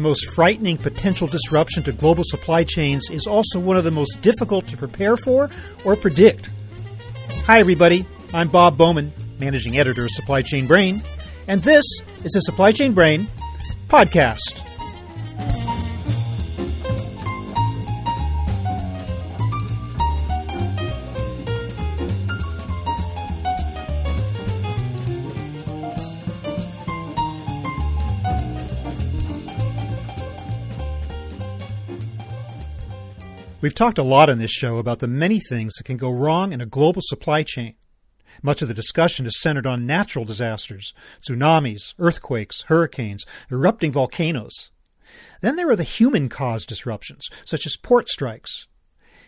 the most frightening potential disruption to global supply chains is also one of the most difficult to prepare for or predict. Hi, everybody. I'm Bob Bowman, managing editor of Supply Chain Brain, and this is the Supply Chain Brain podcast. We've talked a lot on this show about the many things that can go wrong in a global supply chain. Much of the discussion is centered on natural disasters, tsunamis, earthquakes, hurricanes, erupting volcanoes. Then there are the human caused disruptions, such as port strikes.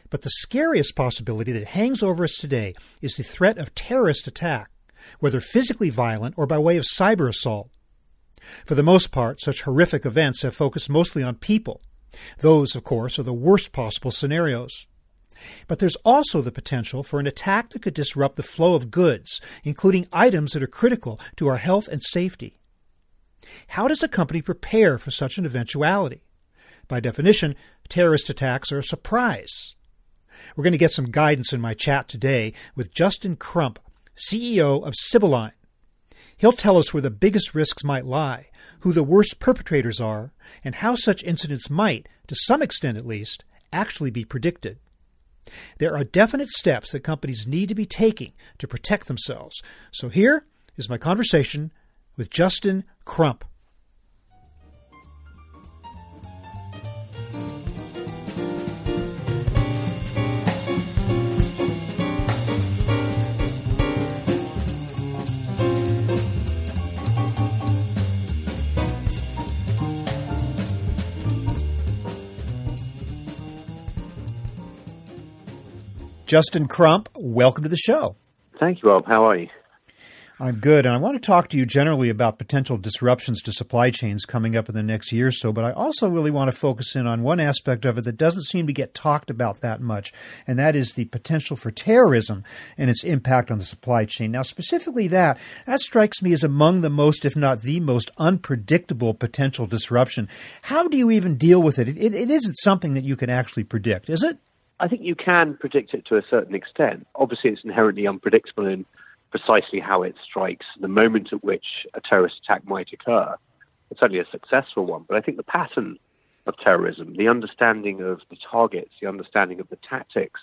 But the scariest possibility that hangs over us today is the threat of terrorist attack, whether physically violent or by way of cyber assault. For the most part, such horrific events have focused mostly on people those, of course, are the worst possible scenarios. But there's also the potential for an attack that could disrupt the flow of goods, including items that are critical to our health and safety. How does a company prepare for such an eventuality? By definition, terrorist attacks are a surprise. We're going to get some guidance in my chat today with Justin Crump, CEO of Sibylline. He'll tell us where the biggest risks might lie who the worst perpetrators are, and how such incidents might, to some extent at least, actually be predicted. There are definite steps that companies need to be taking to protect themselves. So here is my conversation with Justin Crump. Justin Crump, welcome to the show. Thank you, Bob. How are you? I'm good, and I want to talk to you generally about potential disruptions to supply chains coming up in the next year or so, but I also really want to focus in on one aspect of it that doesn't seem to get talked about that much, and that is the potential for terrorism and its impact on the supply chain. Now, specifically that, that strikes me as among the most, if not the most unpredictable potential disruption. How do you even deal with it? It, it, it isn't something that you can actually predict, is it? I think you can predict it to a certain extent. Obviously, it's inherently unpredictable in precisely how it strikes, the moment at which a terrorist attack might occur. It's only a successful one, but I think the pattern of terrorism, the understanding of the targets, the understanding of the tactics,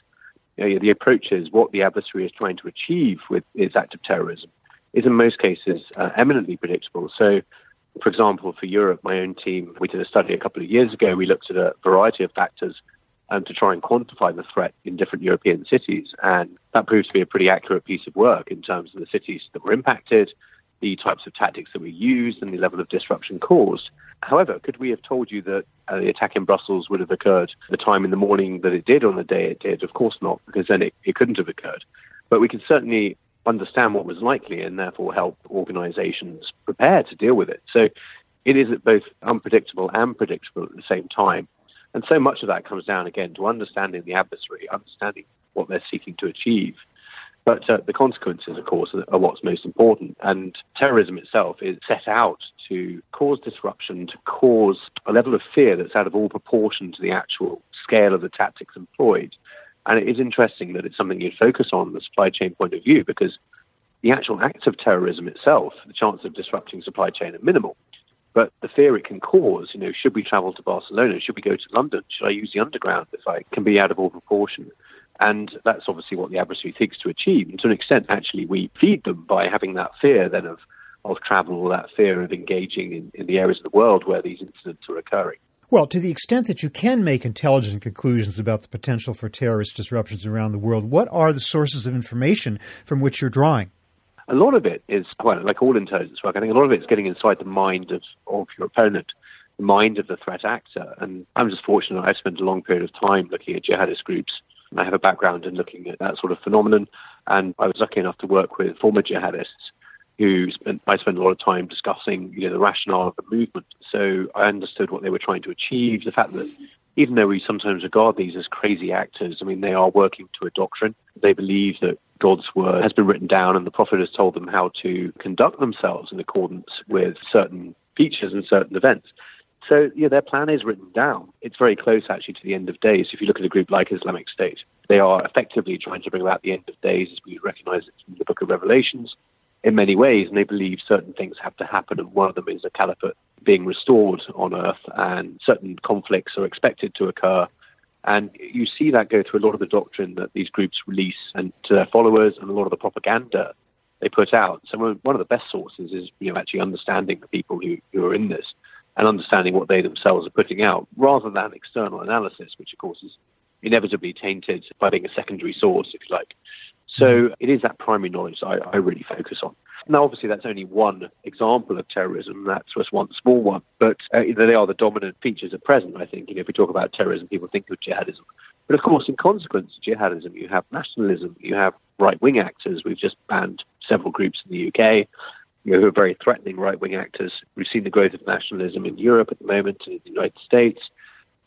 you know, the approaches, what the adversary is trying to achieve with its act of terrorism, is in most cases uh, eminently predictable. So, for example, for Europe, my own team, we did a study a couple of years ago. We looked at a variety of factors um, to try and quantify the threat in different European cities. And that proves to be a pretty accurate piece of work in terms of the cities that were impacted, the types of tactics that were used, and the level of disruption caused. However, could we have told you that uh, the attack in Brussels would have occurred the time in the morning that it did on the day it did? Of course not, because then it, it couldn't have occurred. But we could certainly understand what was likely and therefore help organizations prepare to deal with it. So it is both unpredictable and predictable at the same time. And so much of that comes down again to understanding the adversary, understanding what they're seeking to achieve. But uh, the consequences, of course, are what's most important. And terrorism itself is set out to cause disruption, to cause a level of fear that's out of all proportion to the actual scale of the tactics employed. And it is interesting that it's something you focus on the supply chain point of view because the actual act of terrorism itself, the chance of disrupting supply chain are minimal. But the fear it can cause, you know, should we travel to Barcelona? Should we go to London? Should I use the underground if I can be out of all proportion? And that's obviously what the adversary seeks to achieve. And to an extent, actually, we feed them by having that fear then of, of travel, that fear of engaging in, in the areas of the world where these incidents are occurring. Well, to the extent that you can make intelligent conclusions about the potential for terrorist disruptions around the world, what are the sources of information from which you're drawing? A lot of it is, well, like all intelligence work, I think a lot of it is getting inside the mind of, of your opponent, the mind of the threat actor. And I'm just fortunate I've spent a long period of time looking at jihadist groups. I have a background in looking at that sort of phenomenon. And I was lucky enough to work with former jihadists who spent, I spent a lot of time discussing, you know, the rationale of the movement. So I understood what they were trying to achieve, the fact that even though we sometimes regard these as crazy actors, I mean, they are working to a doctrine. They believe that God's word has been written down and the prophet has told them how to conduct themselves in accordance with certain features and certain events. So, yeah, their plan is written down. It's very close, actually, to the end of days. If you look at a group like Islamic State, they are effectively trying to bring about the end of days as we recognize it from the book of Revelations in many ways, and they believe certain things have to happen, and one of them is a caliphate being restored on earth, and certain conflicts are expected to occur. And you see that go through a lot of the doctrine that these groups release and to their followers, and a lot of the propaganda they put out. So one of the best sources is you know actually understanding the people who, who are in this and understanding what they themselves are putting out, rather than external analysis, which of course is inevitably tainted by being a secondary source, if you like. So it is that primary knowledge that I, I really focus on. Now, obviously, that's only one example of terrorism. That's just one small one, but uh, they are the dominant features at present. I think. You know, if we talk about terrorism, people think of jihadism, but of course, in consequence of jihadism, you have nationalism, you have right-wing actors. We've just banned several groups in the UK. You know, who are very threatening right-wing actors. We've seen the growth of nationalism in Europe at the moment, in the United States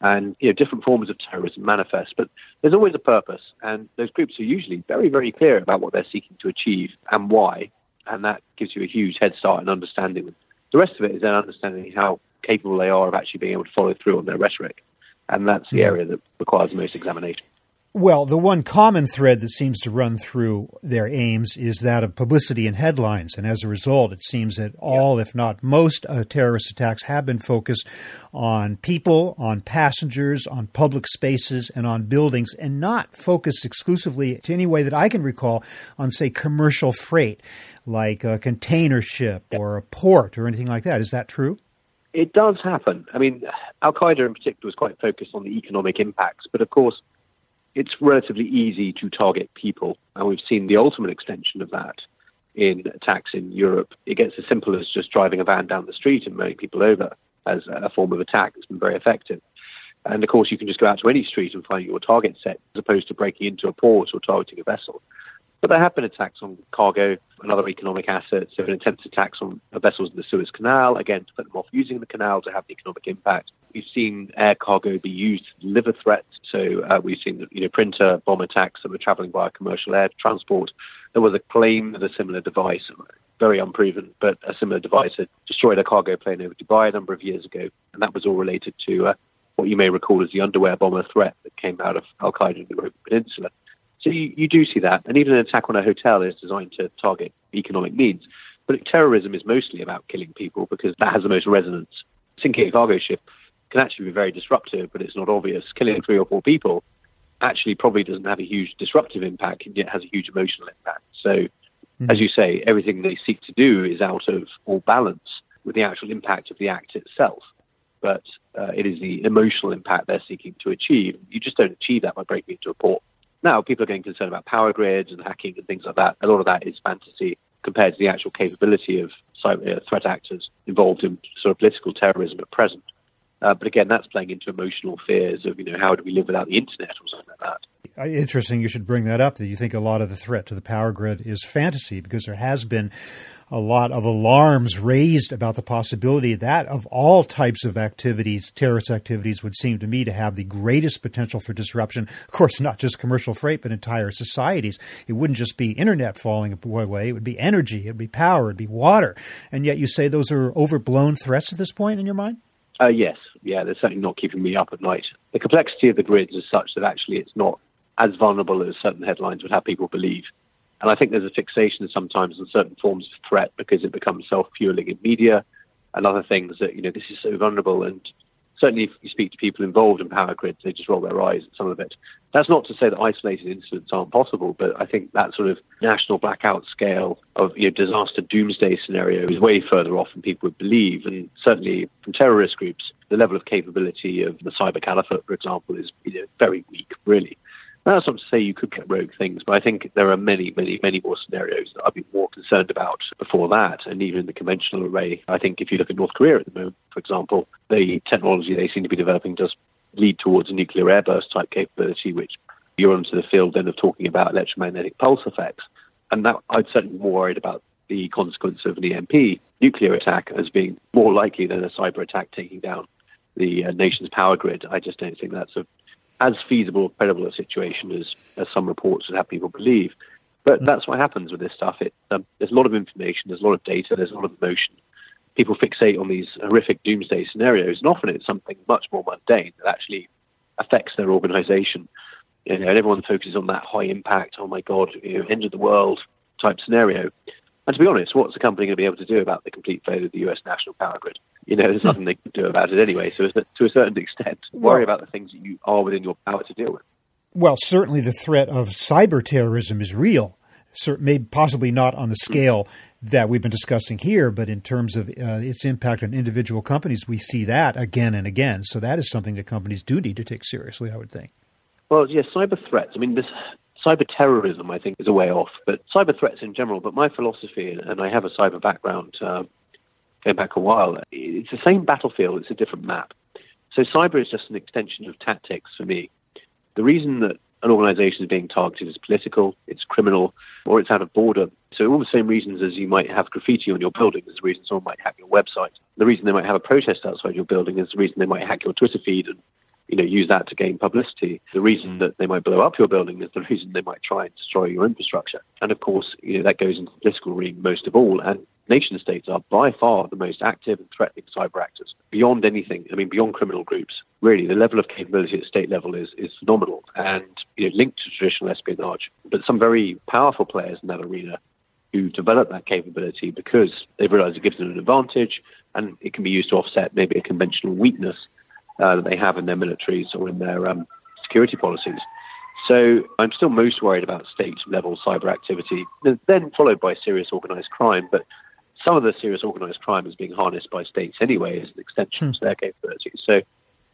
and you know different forms of terrorism manifest. But there's always a purpose, and those groups are usually very, very clear about what they're seeking to achieve and why, and that gives you a huge head start in understanding them. The rest of it is then understanding how capable they are of actually being able to follow through on their rhetoric, and that's the area that requires the most examination. Well, the one common thread that seems to run through their aims is that of publicity and headlines. And as a result, it seems that all, if not most, uh, terrorist attacks have been focused on people, on passengers, on public spaces, and on buildings, and not focused exclusively to any way that I can recall on, say, commercial freight, like a container ship or a port or anything like that. Is that true? It does happen. I mean, Al Qaeda in particular was quite focused on the economic impacts, but of course, it's relatively easy to target people, and we've seen the ultimate extension of that in attacks in Europe. It gets as simple as just driving a van down the street and mowing people over as a form of attack that's been very effective. And of course, you can just go out to any street and find your target set as opposed to breaking into a port or targeting a vessel. But there have been attacks on cargo and other economic assets. There have been attempted attacks on vessels in the Suez Canal, again, to put them off using the canal to have the economic impact. We've seen air cargo be used to deliver threats. So uh, we've seen, you know, printer bomb attacks that were traveling via commercial air transport. There was a claim that a similar device, very unproven, but a similar device had destroyed a cargo plane over Dubai a number of years ago. And that was all related to uh, what you may recall as the underwear bomber threat that came out of Al Qaeda in the Arabian Peninsula. So you, you do see that. And even an attack on a hotel is designed to target economic needs. But terrorism is mostly about killing people because that has the most resonance. Sinking a cargo ship can actually be very disruptive, but it's not obvious. Killing three or four people actually probably doesn't have a huge disruptive impact, and yet has a huge emotional impact. So, mm-hmm. as you say, everything they seek to do is out of all balance with the actual impact of the act itself. But uh, it is the emotional impact they're seeking to achieve. You just don't achieve that by breaking into a port. Now, people are getting concerned about power grids and hacking and things like that. A lot of that is fantasy compared to the actual capability of cyber uh, threat actors involved in sort of political terrorism at present. Uh, but again, that's playing into emotional fears of, you know, how do we live without the internet or something like that. Uh, interesting you should bring that up, that you think a lot of the threat to the power grid is fantasy, because there has been a lot of alarms raised about the possibility that of all types of activities, terrorist activities would seem to me to have the greatest potential for disruption. Of course, not just commercial freight, but entire societies. It wouldn't just be internet falling away. It would be energy. It would be power. It would be water. And yet you say those are overblown threats at this point in your mind? Uh, yes. Yeah, they're certainly not keeping me up at night. The complexity of the grids is such that actually it's not as vulnerable as certain headlines would have people believe. And I think there's a fixation sometimes on certain forms of threat because it becomes self-fueling in media and other things that, you know, this is so vulnerable. And certainly if you speak to people involved in power grids, they just roll their eyes at some of it. That's not to say that isolated incidents aren't possible, but I think that sort of national blackout scale of you know, disaster doomsday scenario is way further off than people would believe. And certainly from terrorist groups, the level of capability of the cyber caliphate, for example, is you know, very weak, really. That's not to say you could get rogue things, but I think there are many, many, many more scenarios that I'd be more concerned about before that. And even in the conventional array, I think if you look at North Korea at the moment, for example, the technology they seem to be developing does lead towards a nuclear airburst type capability, which you're onto the field then of talking about electromagnetic pulse effects. And that I'd certainly be more worried about the consequence of an EMP nuclear attack as being more likely than a cyber attack taking down the uh, nation's power grid. I just don't think that's a as feasible or credible a situation as, as some reports would have people believe. But mm. that's what happens with this stuff. It, um, there's a lot of information, there's a lot of data, there's a lot of emotion. people fixate on these horrific doomsday scenarios, and often it's something much more mundane that actually affects their organization. You know, and everyone focuses on that high impact, oh my God, you know, end of the world type scenario. And to be honest, what's the company going to be able to do about the complete failure of the US national power grid? You know, there's nothing they can do about it anyway. So, to a certain extent, worry about the things that you are within your power to deal with. Well, certainly the threat of cyber terrorism is real. Maybe possibly not on the scale that we've been discussing here, but in terms of uh, its impact on individual companies, we see that again and again. So that is something that companies do need to take seriously, I would think. Well, yes, cyber threats. I mean, this cyber terrorism, I think, is a way off, but cyber threats in general. But my philosophy, and I have a cyber background uh, going back a while, it's the same battlefield, it's a different map. So cyber is just an extension of tactics for me. The reason that an organization is being targeted is political, it's criminal, or it's out of border. So all the same reasons as you might have graffiti on your building is the reason someone might hack your website. The reason they might have a protest outside your building is the reason they might hack your Twitter feed and you know, use that to gain publicity. The reason mm. that they might blow up your building is the reason they might try and destroy your infrastructure. And of course, you know, that goes into the political arena most of all. And nation states are by far the most active and threatening cyber actors beyond anything. I mean, beyond criminal groups. Really, the level of capability at state level is, is phenomenal and you know, linked to traditional espionage. But some very powerful players in that arena who develop that capability because they've realized it gives them an advantage and it can be used to offset maybe a conventional weakness uh, that they have in their militaries or in their um, security policies. So I'm still most worried about state level cyber activity, then followed by serious organized crime. But some of the serious organized crime is being harnessed by states anyway as an extension hmm. to their capabilities. So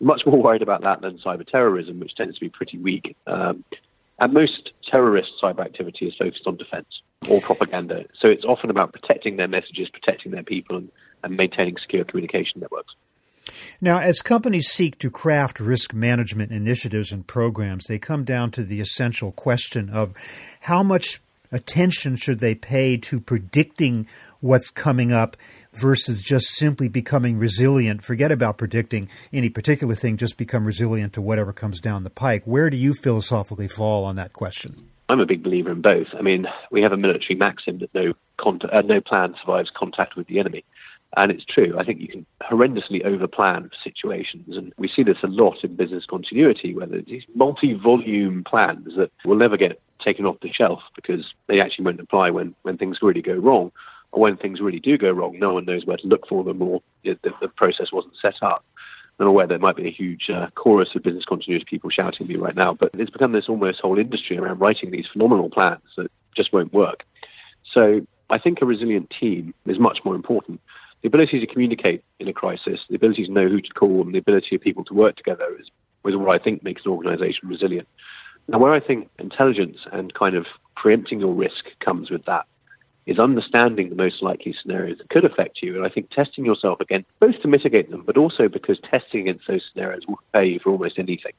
much more worried about that than cyber terrorism, which tends to be pretty weak. Um, and most terrorist cyber activity is focused on defense or propaganda. So it's often about protecting their messages, protecting their people, and, and maintaining secure communication networks. Now, as companies seek to craft risk management initiatives and programs, they come down to the essential question of how much attention should they pay to predicting what's coming up versus just simply becoming resilient? Forget about predicting any particular thing, just become resilient to whatever comes down the pike. Where do you philosophically fall on that question? I'm a big believer in both. I mean, we have a military maxim that no, uh, no plan survives contact with the enemy. And it's true. I think you can horrendously overplan situations. And we see this a lot in business continuity, where there's these multi volume plans that will never get taken off the shelf because they actually won't apply when, when things really go wrong. Or when things really do go wrong, no one knows where to look for them or the, the process wasn't set up. I'm aware there might be a huge uh, chorus of business continuity people shouting at me right now, but it's become this almost whole industry around writing these phenomenal plans that just won't work. So I think a resilient team is much more important the ability to communicate in a crisis, the ability to know who to call, and the ability of people to work together is, is what I think makes an organization resilient. Now, where I think intelligence and kind of preempting your risk comes with that is understanding the most likely scenarios that could affect you. And I think testing yourself again, both to mitigate them, but also because testing against those scenarios will prepare you for almost anything.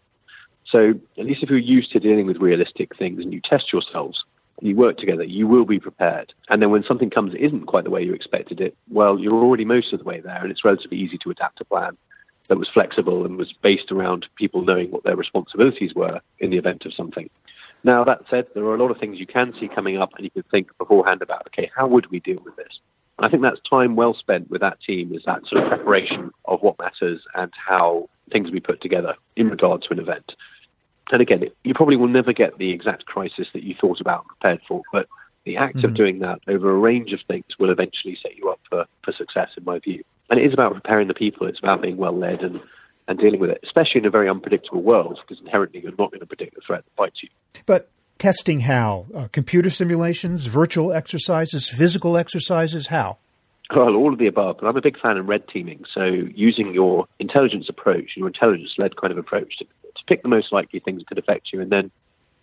So, at least if you're used to dealing with realistic things and you test yourselves, you work together, you will be prepared. And then when something comes that isn't quite the way you expected it, well, you're already most of the way there, and it's relatively easy to adapt a plan that was flexible and was based around people knowing what their responsibilities were in the event of something. Now, that said, there are a lot of things you can see coming up, and you can think beforehand about, okay, how would we deal with this? And I think that's time well spent with that team, is that sort of preparation of what matters and how things be put together in regard to an event and again, you probably will never get the exact crisis that you thought about and prepared for, but the act mm-hmm. of doing that over a range of things will eventually set you up for, for success, in my view. And it is about preparing the people, it's about being well led and, and dealing with it, especially in a very unpredictable world, because inherently you're not going to predict the threat that bites you. But testing how? Uh, computer simulations, virtual exercises, physical exercises, how? Well, all of the above. But I'm a big fan of red teaming. So using your intelligence approach, your intelligence led kind of approach to to pick the most likely things that could affect you, and then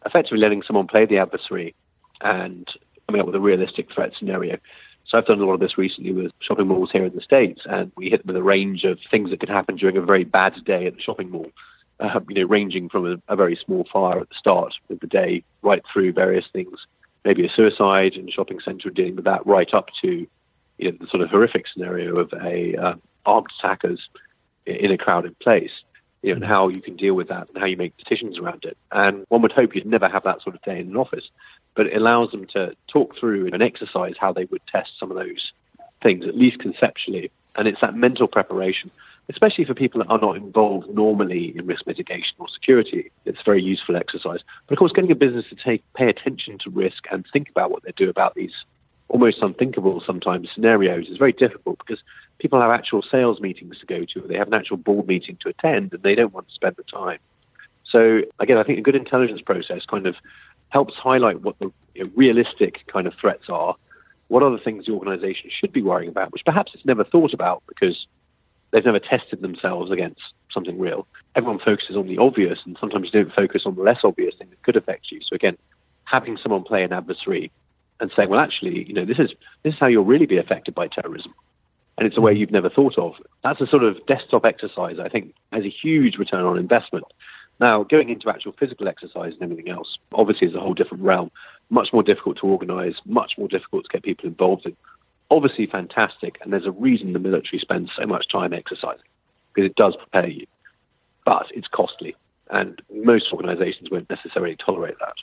effectively letting someone play the adversary and coming up with a realistic threat scenario. So I've done a lot of this recently with shopping malls here in the States, and we hit them with a range of things that could happen during a very bad day at the shopping mall. Uh, you know, ranging from a, a, very small fire at the start of the day right through various things, maybe a suicide in a shopping centre, dealing with that, right up to know, the sort of horrific scenario of a uh, armed attackers in a crowded place you know, and how you can deal with that and how you make decisions around it. And one would hope you'd never have that sort of day in an office, but it allows them to talk through and exercise how they would test some of those things, at least conceptually, And it's that mental preparation, especially for people that are not involved normally in risk mitigation or security. It's a very useful exercise. But of course, getting a business to take pay attention to risk and think about what they do about these almost unthinkable sometimes scenarios is very difficult because people have actual sales meetings to go to, they have an actual board meeting to attend, and they don't want to spend the time. So again, I think a good intelligence process kind of helps highlight what the you know, realistic kind of threats are, what are the things the organisation should be worrying about, which perhaps it's never thought about because they've never tested themselves against something real. Everyone focuses on the obvious, and sometimes you don't focus on the less obvious thing that could affect you. So again, having someone play an adversary and saying, well, actually, you know, this is this is how you'll really be affected by terrorism, and it's a way mm-hmm. you've never thought of. That's a sort of desktop exercise. I think has a huge return on investment. Now, going into actual physical exercise and everything else, obviously, is a whole different realm. Much more difficult to organise, much more difficult to get people involved in. Obviously, fantastic, and there's a reason the military spends so much time exercising because it does prepare you. But it's costly, and most organisations won't necessarily tolerate that.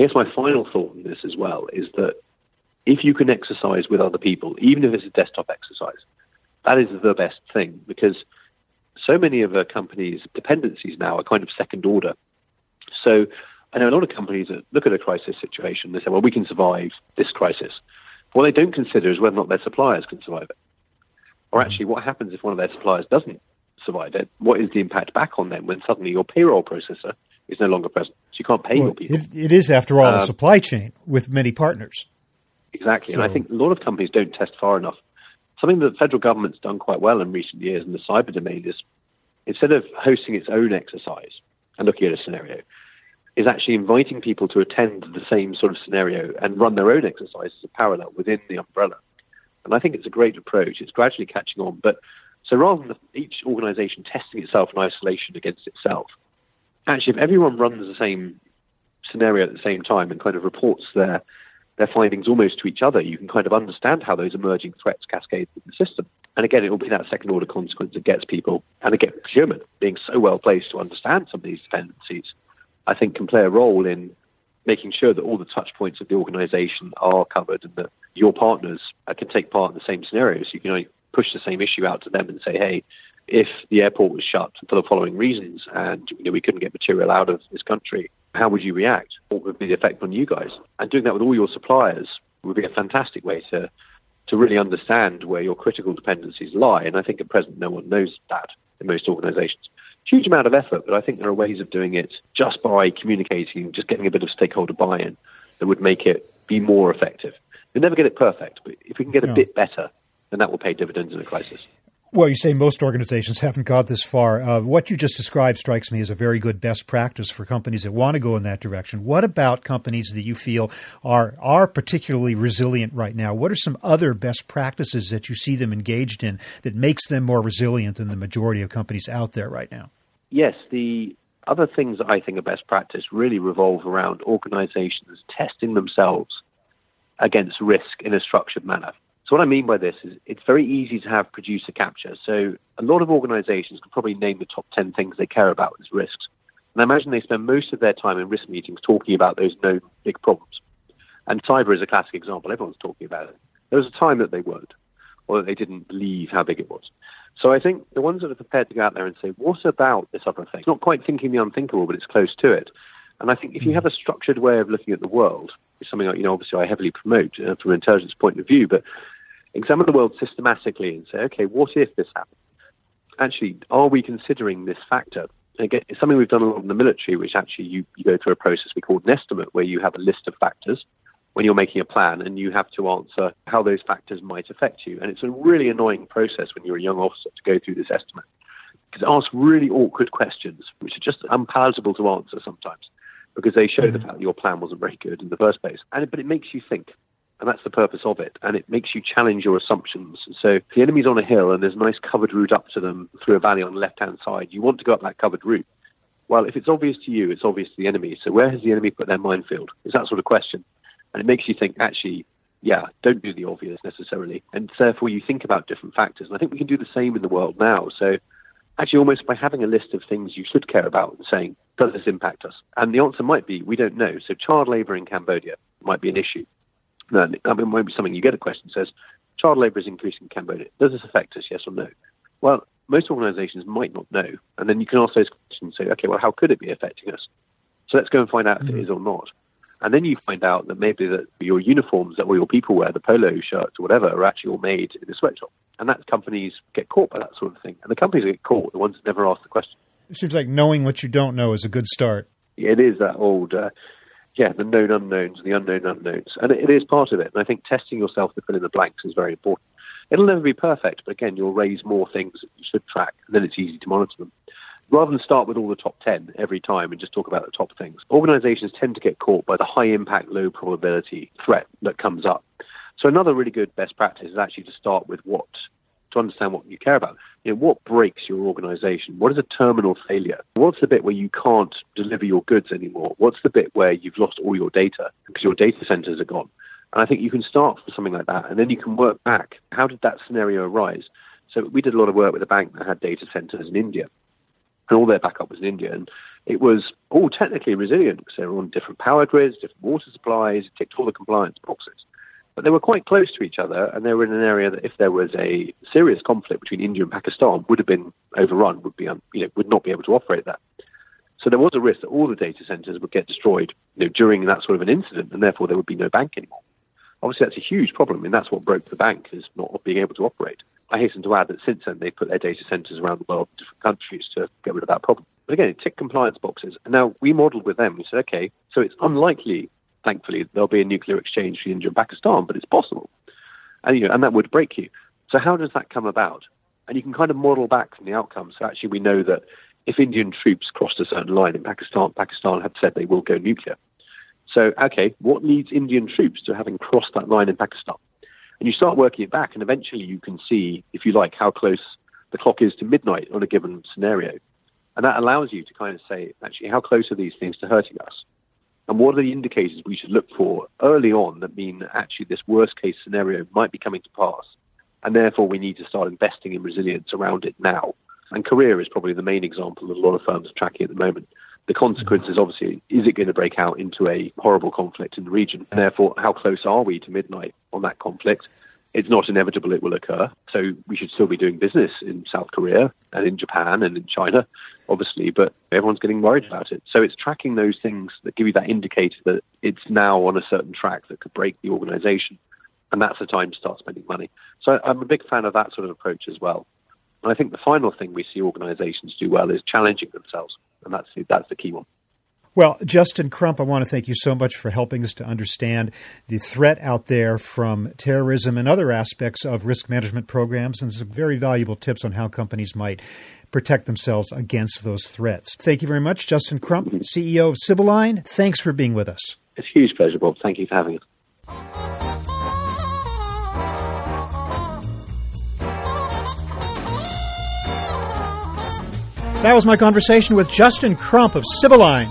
I guess my final thought on this as well is that if you can exercise with other people, even if it's a desktop exercise, that is the best thing because so many of a company's dependencies now are kind of second order. So I know a lot of companies that look at a crisis situation, they say, well, we can survive this crisis. What they don't consider is whether or not their suppliers can survive it. Or mm-hmm. actually, what happens if one of their suppliers doesn't survive it? What is the impact back on them when suddenly your payroll processor is no longer present? So you can't pay well, your people. It, it is, after all, um, a supply chain with many partners. Exactly. So. And I think a lot of companies don't test far enough something that the federal government's done quite well in recent years in the cyber domain is instead of hosting its own exercise and looking at a scenario, is actually inviting people to attend the same sort of scenario and run their own exercises as a parallel within the umbrella. And I think it's a great approach. It's gradually catching on. But so rather than each organization testing itself in isolation against itself, actually, if everyone runs the same scenario at the same time and kind of reports their their findings almost to each other, you can kind of understand how those emerging threats cascade through the system. And again, it will be that second order consequence that gets people, and again, procurement being so well placed to understand some of these dependencies, I think can play a role in making sure that all the touch points of the organization are covered and that your partners uh, can take part in the same scenarios. You can push the same issue out to them and say, hey, if the airport was shut for the following reasons and you know, we couldn't get material out of this country, how would you react? What would be the effect on you guys? And doing that with all your suppliers would be a fantastic way to to really understand where your critical dependencies lie. And I think at present no one knows that in most organizations. Huge amount of effort, but I think there are ways of doing it just by communicating, just getting a bit of stakeholder buy-in that would make it be more effective. You'll never get it perfect, but if we can get a bit better, then that will pay dividends in a crisis. Well, you say most organizations haven't got this far. Uh, what you just described strikes me as a very good best practice for companies that want to go in that direction. What about companies that you feel are are particularly resilient right now? What are some other best practices that you see them engaged in that makes them more resilient than the majority of companies out there right now? Yes, the other things I think are best practice really revolve around organizations testing themselves against risk in a structured manner. So what I mean by this is it's very easy to have producer capture. So a lot of organizations could probably name the top 10 things they care about as risks. And I imagine they spend most of their time in risk meetings talking about those known big problems. And cyber is a classic example. Everyone's talking about it. There was a time that they weren't, or that they didn't believe how big it was. So I think the ones that are prepared to go out there and say, what about this other thing? It's not quite thinking the unthinkable, but it's close to it. And I think if you have a structured way of looking at the world, it's something that, you know, obviously I heavily promote uh, from an intelligence point of view, but examine the world systematically and say, okay, what if this happens? Actually, are we considering this factor? Again, it's something we've done a lot in the military, which actually you, you go through a process we call an estimate, where you have a list of factors when you're making a plan and you have to answer how those factors might affect you. And it's a really annoying process when you're a young officer to go through this estimate because it asks really awkward questions, which are just unpalatable to answer sometimes because they show mm-hmm. the fact that your plan wasn't very good in the first place. And, but it makes you think and that's the purpose of it. And it makes you challenge your assumptions. So if the enemy's on a hill and there's a nice covered route up to them through a valley on the left-hand side, you want to go up that covered route. Well, if it's obvious to you, it's obvious to the enemy. So where has the enemy put their minefield? Is that sort of question. And it makes you think, actually, yeah, don't do the obvious necessarily. And therefore you think about different factors. And I think we can do the same in the world now. So actually almost by having a list of things you should care about and saying, does this impact us? And the answer might be, we don't know. So child labor in Cambodia might be an issue. No, I mean, it might be something you get a question says, child labour is increasing in Cambodia. Does this affect us, yes or no? Well, most organisations might not know. And then you can ask those questions and say, okay, well, how could it be affecting us? So let's go and find out mm-hmm. if it mm-hmm. or not. And then you find out that maybe that your uniforms that all your people wear, the polo shirts or whatever, are actually all made in a sweatshop. And that companies get caught by that sort of thing. And the companies that get caught, the ones that never ask the question. It seems like knowing what you don't know is a good start. It is that old, uh, yeah, the known unknowns, the unknown unknowns. And it is part of it. And I think testing yourself to fill in the blanks is very important. It'll never be perfect, but again, you'll raise more things that you should track, and then it's easy to monitor them rather than start with all the top 10 every time and just talk about the top things, organizations tend to get caught by the high impact, low probability threat that comes up. So another really good best practice is actually to start with what, to understand what you care about. You know, what breaks your organization? What is a terminal failure? What's the bit where you can't deliver your goods anymore? What's the bit where you've lost all your data because your data centers are gone? And I think you can start from something like that, and then you can work back. How did that scenario arise? So we did a lot of work with a bank that had data centers in India and all their backup was in India. And it was all technically resilient because they were on different power grids, different water supplies, ticked all the compliance boxes. But they were quite close to each other, and they were in an area that, if there was a serious conflict between India and Pakistan, would have been overrun, would be, um, you know, would not be able to operate that. So there was a risk that all the data centers would get destroyed you know, during that sort of an incident, and therefore there would be no bank anymore. Obviously, that's a huge problem, and that's what broke the bank, is not being able to operate. I hasten to add that since then they've put their data centers around the world in different countries to get rid of that problem. But again, it ticked compliance boxes. And now we modeled with them. We said, okay, so it's unlikely, thankfully, there'll be a nuclear exchange between India and Pakistan, but it's possible. And, you know, and that would break you. So how does that come about? And you can kind of model back from the outcome. So actually, we know that if Indian troops crossed a certain line in Pakistan, Pakistan had said they will go nuclear. So, okay, what leads Indian troops to having crossed that line in Pakistan? And you start working it back, and eventually you can see, if you like, how close the clock is to midnight on a given scenario. And that allows you to kind of say, actually, how close are these things to hurting us? And what are the indicators we should look for early on that mean actually this worst case scenario might be coming to pass? And therefore, we need to start investing in resilience around it now. And Korea is probably the main example that a lot of firms are tracking at the moment. The consequences, obviously, is it going to break out into a horrible conflict in the region? And therefore, how close are we to midnight on that conflict? It's not inevitable it will occur. So we should still be doing business in South Korea and in Japan and in China, obviously, but everyone's getting worried about it. So it's tracking those things that give you that indicator that it's now on a certain track that could break the organization. And that's the time to start spending money. So I'm a big fan of that sort of approach as well. And I think the final thing we see organizations do well is challenging themselves and that's that's the key one. Well, Justin Crump, I want to thank you so much for helping us to understand the threat out there from terrorism and other aspects of risk management programs and some very valuable tips on how companies might protect themselves against those threats. Thank you very much, Justin Crump. CEO of Sibylline. Thanks for being with us. It's a huge pleasure, Bob. Thank you for having us. That was my conversation with Justin Crump of Sibylline,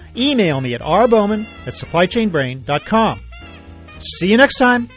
Email me at rbowman at supplychainbrain.com. See you next time.